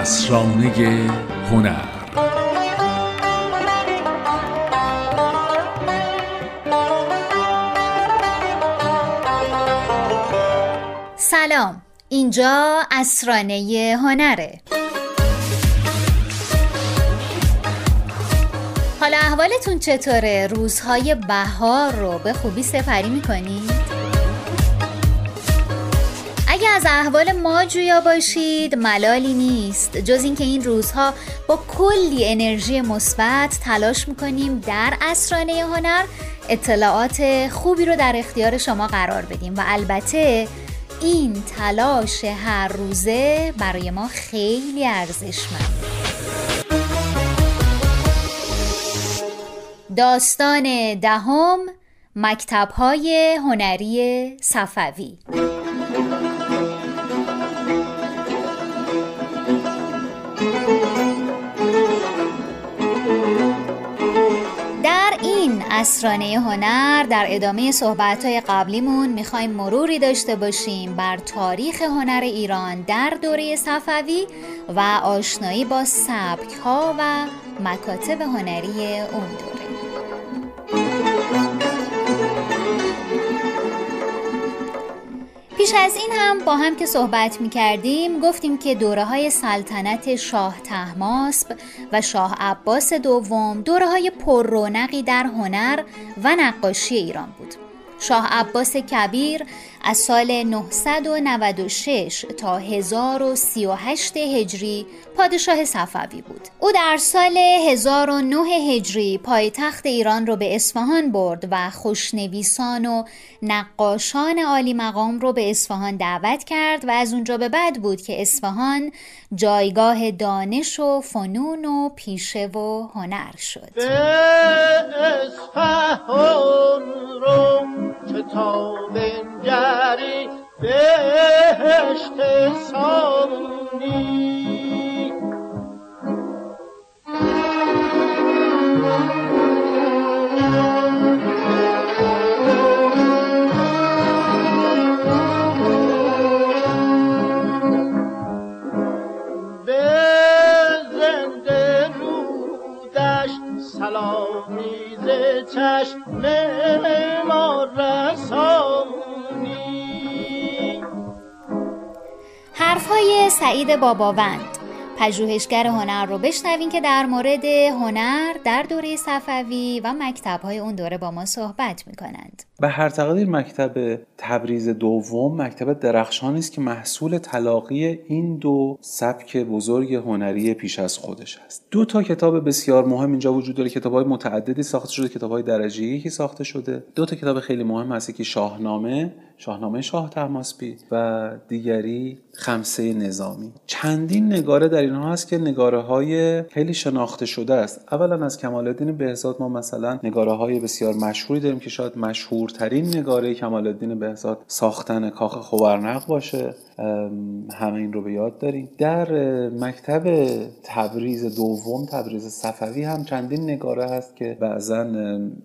اسرانه هنر سلام اینجا اسرانه هنره حالا احوالتون چطوره؟ روزهای بهار رو به خوبی سپری می‌کنید؟ احوال ما جویا باشید ملالی نیست. جز اینکه این روزها با کلی انرژی مثبت تلاش می‌کنیم در اسرانه هنر اطلاعات خوبی رو در اختیار شما قرار بدیم و البته این تلاش هر روزه برای ما خیلی ارزشمند. داستان دهم مکتب های هنری صفوی. اسرانه هنر در ادامه صحبت های قبلیمون می‌خوایم مروری داشته باشیم بر تاریخ هنر ایران در دوره صفوی و آشنایی با سبک ها و مکاتب هنری اون دوره پیش از این هم با هم که صحبت می کردیم گفتیم که دوره های سلطنت شاه تحماسب و شاه عباس دوم دوره های پر رونقی در هنر و نقاشی ایران بود. شاه عباس کبیر از سال 996 تا 1038 هجری پادشاه صفوی بود. او در سال 1009 هجری پایتخت ایران رو به اصفهان برد و خوشنویسان و نقاشان عالی مقام رو به اصفهان دعوت کرد و از اونجا به بعد بود که اصفهان جایگاه دانش و فنون و پیشه و هنر شد. به اصفهان بنگری بهشت سامونی. حرفهای سعید باباوند. پژوهشگر هنر رو بشنوین که در مورد هنر در دوره صفوی و مکتبهای اون دوره با ما صحبت می‌کنند. به هر تقدیر مکتب تبریز دوم مکتب درخشانی است که محصول تلاقی این دو سبک بزرگ هنری پیش از خودش است. دو تا کتاب بسیار مهم اینجا وجود داره. کتاب های متعددی ساخته شده کتاب های درجه یکی ساخته شده. دو تا کتاب خیلی مهم هست که شاهنامه شاهنامه شاه تحماسبی و دیگری خمسه نظامی. چندین نگاره در اینها هست که نگاره های خیلی شناخته شده است. اولا از کمال الدین بهزاد ما مثلا نگاره های بسیار مشهوری داریم که شاید مشهورترین نگاره کمال الدین بهزاد ساختن کاخ خوبرنق باشه. همه این رو به یاد داریم. در مکتب تبریز دوم تبریز صفوی هم چندین نگاره هست که بعضا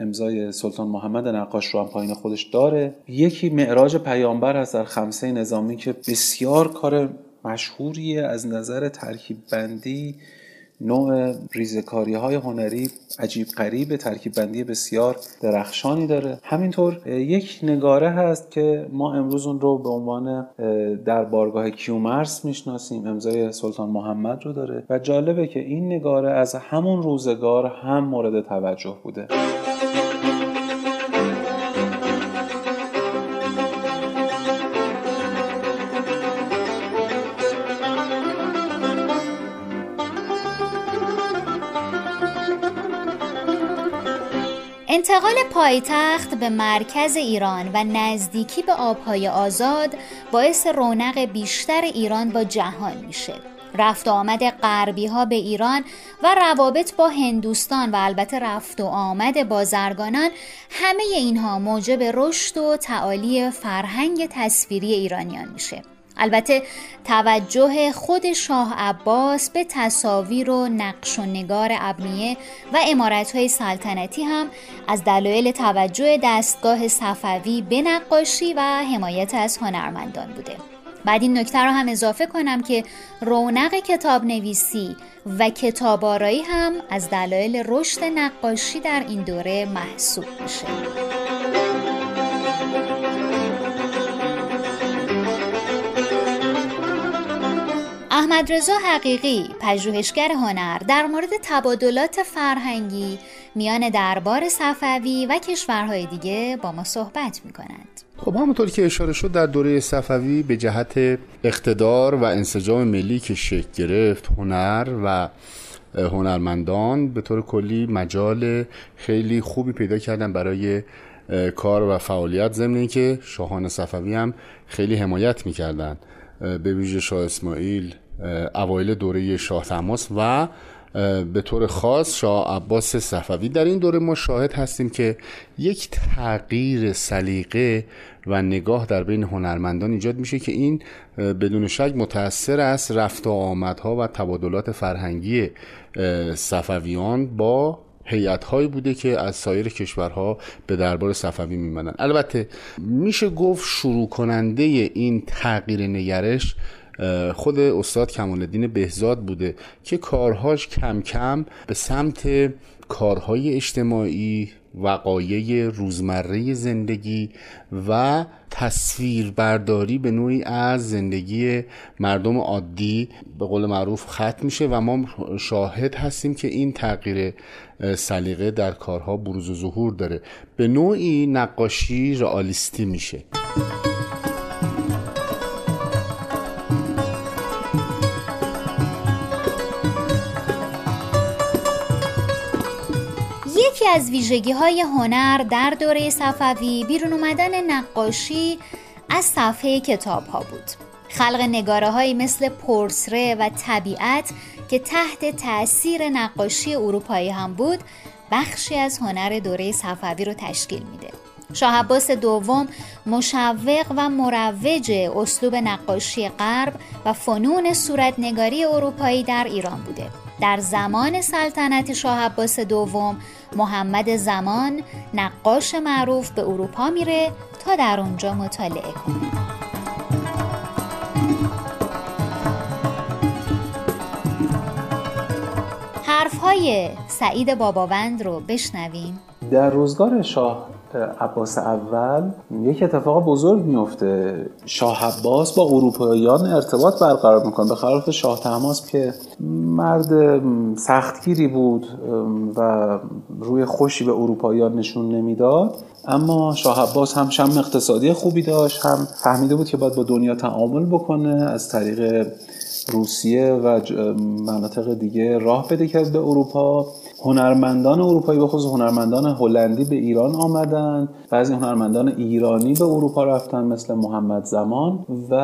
امضای سلطان محمد نقاش رو هم پایین خودش داره. یکی معراج پیامبر هست در خمسه نظامی که بسیار کار مشهوریه. از نظر ترکیب بندی نوع ریزکاری های هنری عجیب قریب ترکیب بندی بسیار درخشانی داره. همینطور یک نگاره هست که ما امروز اون رو به عنوان در بارگاه کیومرس می‌شناسیم. امضای سلطان محمد رو داره. و جالبه که این نگاره از همون روزگار هم مورد توجه بوده. انتقال پایتخت به مرکز ایران و نزدیکی به آبهای آزاد باعث رونق بیشتر ایران با جهان میشه. رفت و آمد غربی ها به ایران و روابط با هندوستان و البته رفت و آمد بازرگانان همه اینها موجب رشد و تعالی فرهنگ تصویری ایرانیان میشه. البته توجه خود شاه عباس به تصاویر و نقش و نگار ابنیه و های سلطنتی هم از دلایل توجه دستگاه صفوی به نقاشی و حمایت از هنرمندان بوده. بعد این نکته رو هم اضافه کنم که رونق کتاب نویسی و کتاب آرایی هم از دلایل رشد نقاشی در این دوره محسوب میشه. احمد رضا حقیقی پژوهشگر هنر در مورد تبادلات فرهنگی میان دربار صفوی و کشورهای دیگه با ما صحبت می کنند. خب همونطور که اشاره شد در دوره صفوی به جهت اقتدار و انسجام ملی که شکل گرفت هنر و هنرمندان به طور کلی مجال خیلی خوبی پیدا کردن برای کار و فعالیت ضمن که شاهان صفوی هم خیلی حمایت می‌کردن به ویژه شاه اسماعیل اوایل دوره شاه تماس و به طور خاص شاه عباس صفوی. در این دوره ما شاهد هستیم که یک تغییر سلیقه و نگاه در بین هنرمندان ایجاد میشه که این بدون شک متأثر است رفت و آمدها و تبادلات فرهنگی صفویان با هیئت هایی بوده که از سایر کشورها به دربار صفوی میمدن البته میشه گفت شروع کننده این تغییر نگرش خود استاد کمال الدین بهزاد بوده که کارهاش کم کم به سمت کارهای اجتماعی وقایع روزمره زندگی و تصویربرداری به نوعی از زندگی مردم عادی به قول معروف ختم میشه و ما شاهد هستیم که این تغییر سلیقه در کارها بروز و ظهور داره. به نوعی نقاشی رئالیستی میشه. یکی از ویژگی های هنر در دوره صفوی بیرون اومدن نقاشی از صفحه کتاب ها بود. خلق نگاره های مثل پرسره و طبیعت که تحت تأثیر نقاشی اروپایی هم بود بخشی از هنر دوره صفوی رو تشکیل میده. شاه عباس دوم مشوق و مروج اسلوب نقاشی غرب و فنون صورتنگاری اروپایی در ایران بوده. در زمان سلطنت شاه عباس دوم محمد زمان نقاش معروف به اروپا میره تا در اونجا مطالعه کنه. حرفهای سعید باباوند رو بشنویم. در روزگار شاه عباس اول یک اتفاق بزرگ میفته شاه عباس با اروپاییان ارتباط برقرار می‌کنه به خلاف شاه تماس که مرد سختگیری بود و روی خوشی به اروپاییان نشون نمی‌داد. اما شاه عباس هم شم اقتصادی خوبی داشت هم فهمیده بود که باید با دنیا تعامل بکنه از طریق روسیه و مناطق دیگه راه بده کرد به اروپا. هنرمندان اروپایی به خصوص هنرمندان هلندی به ایران آمدن. بعضی هنرمندان ایرانی به اروپا رفتن مثل محمد زمان. و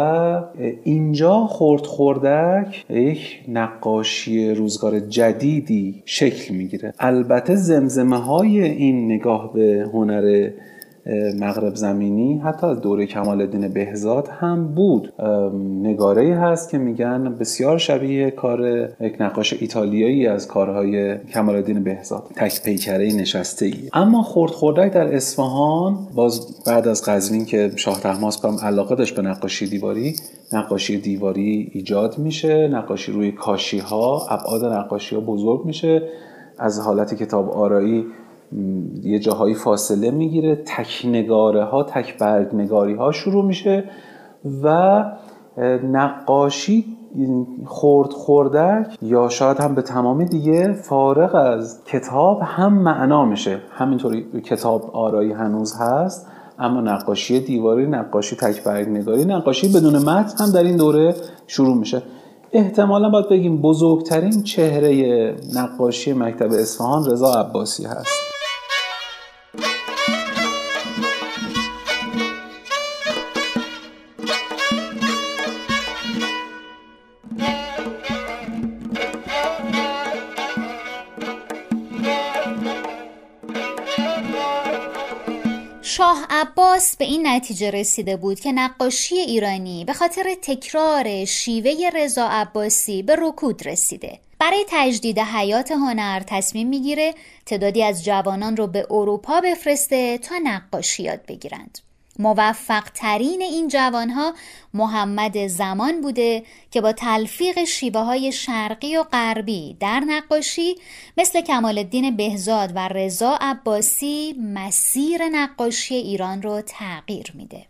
اینجا خورد خوردک یک نقاشی روزگار جدیدی شکل می‌گیره. البته زمزمه های این نگاه به هنر مغرب زمینی حتی از دوره کمال الدین بهزاد هم بود. نگاره هست که میگن بسیار شبیه کار یک نقاش ایتالیایی از کارهای کمال الدین بهزاد. تک پیکره نشسته ای اما خورد خوردک در اصفهان باز بعد از قزوین که شاه تحماس هم علاقه داشت به نقاشی دیواری نقاشی دیواری ایجاد میشه نقاشی روی کاشی ها ابعاد نقاشی ها بزرگ میشه. از حالت کتاب آرایی یه جاهایی فاصله می‌گیره تک نگاره ها تک برگ نگاری ها شروع میشه و نقاشی خورد خوردک یا شاید هم به تمامی دیگه فارغ از کتاب هم معنا میشه. همینطوری کتاب آرایی هنوز هست اما نقاشی دیواری نقاشی تک برگ نگاری نقاشی بدون متن هم در این دوره شروع میشه. احتمالا باید بگیم بزرگترین چهره نقاشی مکتب اصفهان رضا عباسی هست. شاه عباس به این نتیجه رسیده بود که نقاشی ایرانی به خاطر تکرار شیوه رضا عباسی به رکود رسیده. برای تجدید حیات هنر تصمیم می‌گیره تعدادی از جوانان رو به اروپا بفرسته تا نقاشی یاد بگیرند. موفق ترین این جوانها محمد زمان بوده که با تلفیق شیوه های شرقی و غربی در نقاشی مثل کمال الدین بهزاد و رضا عباسی مسیر نقاشی ایران رو تغییر میده.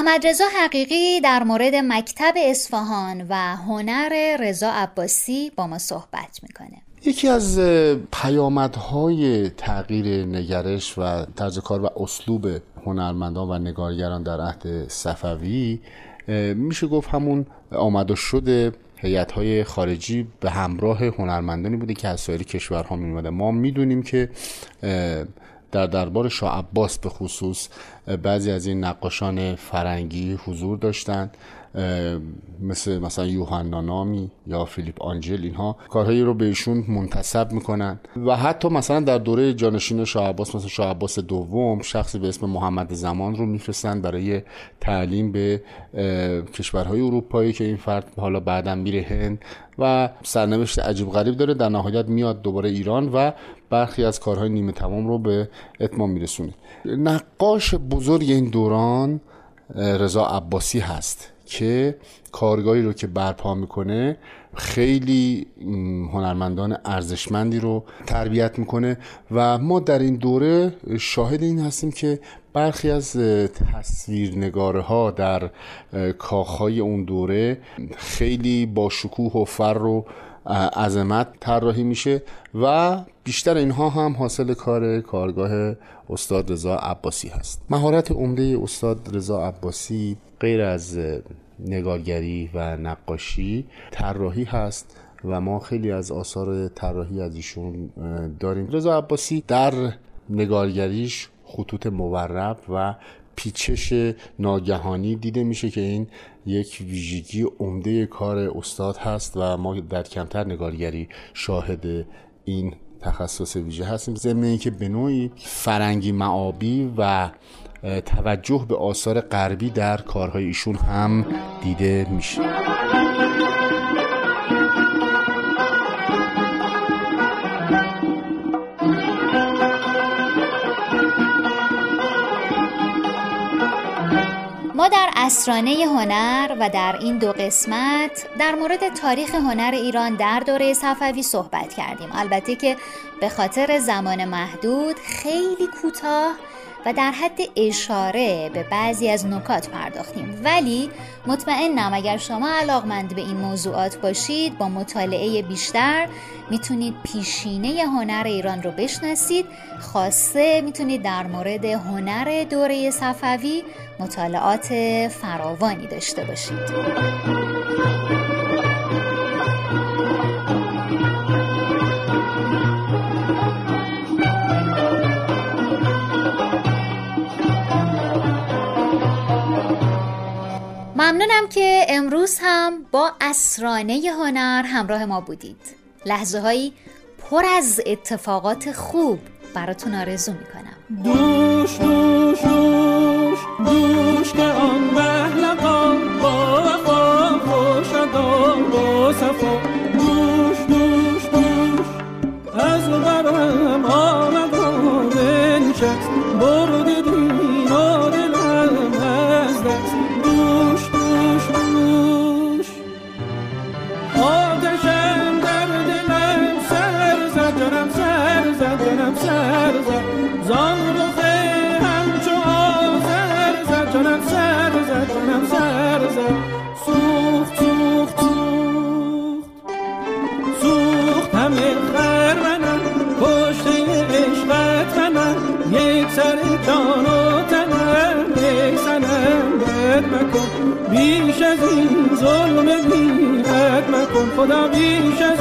احمد رضا حقیقی در مورد مکتب اصفهان و هنر رضا عباسی با ما صحبت می‌کنه. یکی از پیامدهای تغییر نگرش و طرز کار و اسلوب هنرمندان و نگارگران در عهد صفوی میشه گفت همون آمد و شده هیئت های خارجی به همراه هنرمندانی بوده که از سایر کشورها می ما می‌دونیم که در دربار شاه عباس به خصوص بعضی از این نقاشان فرنگی حضور داشتند. مثل مثلا یوحنا نامی یا فیلیپ آنجل اینها کارهایی رو بهشون منتصب می‌کنن. و حتی مثلا در دوره جانشین شاه عباس مثلا شاه عباس دوم شخصی به اسم محمد زمان رو میفرستن برای تعلیم به کشورهای اروپایی که این فرد حالا بعدا میره هند. و سرنوشت عجیب غریب داره در نهایت میاد دوباره ایران و برخی از کارهای نیمه تمام رو به اتمام میرسونه. نقاش بزرگ این دوران رضا عباسی هست. که کارگاهی رو که برپا می‌کنه خیلی هنرمندان ارزشمندی رو تربیت می‌کنه و ما در این دوره شاهد این هستیم که برخی از تصویرنگاره ها در کاخهای اون دوره خیلی با شکوه و فر و عظمت طراحی میشه و بیشتر اینها هم حاصل کار کارگاه استاد رضا عباسی هست. مهارت عمده استاد رضا عباسی غیر از نگارگری و نقاشی طراحی هست و ما خیلی از آثار طراحی از ایشون داریم. رضا عباسی در نگارگریش خطوط مورب و پیچش ناگهانی دیده میشه که این یک ویژگی عمده کار استاد هست و ما در کمتر نگارگری شاهد این تخصص ویژه هستیم. ضمن اینکه به نوعی فرنگی معابی و توجه به آثار غربی در کارهای ایشون هم دیده میشه. اسرانه هنر و در این دو قسمت در مورد تاریخ هنر ایران در دوره صفوی صحبت کردیم. البته که به خاطر زمان محدود خیلی کوتاه و در حد اشاره به بعضی از نکات پرداختیم. ولی مطمئنم اگر شما علاقمند به این موضوعات باشید با مطالعه بیشتر می‌تونید پیشینه هنر ایران رو بشناسید. خاصه می‌تونید در مورد هنر دوره صفوی مطالعات فراوانی داشته باشید. ممنونم که امروز هم با اسرانه هنر همراه ما بودید. لحظه هایی پر از اتفاقات خوب براتون آرزو می‌کنم. دوش دوش دوش دوش که آن بهلقا با وفا خوش با صفا. خدا بیش از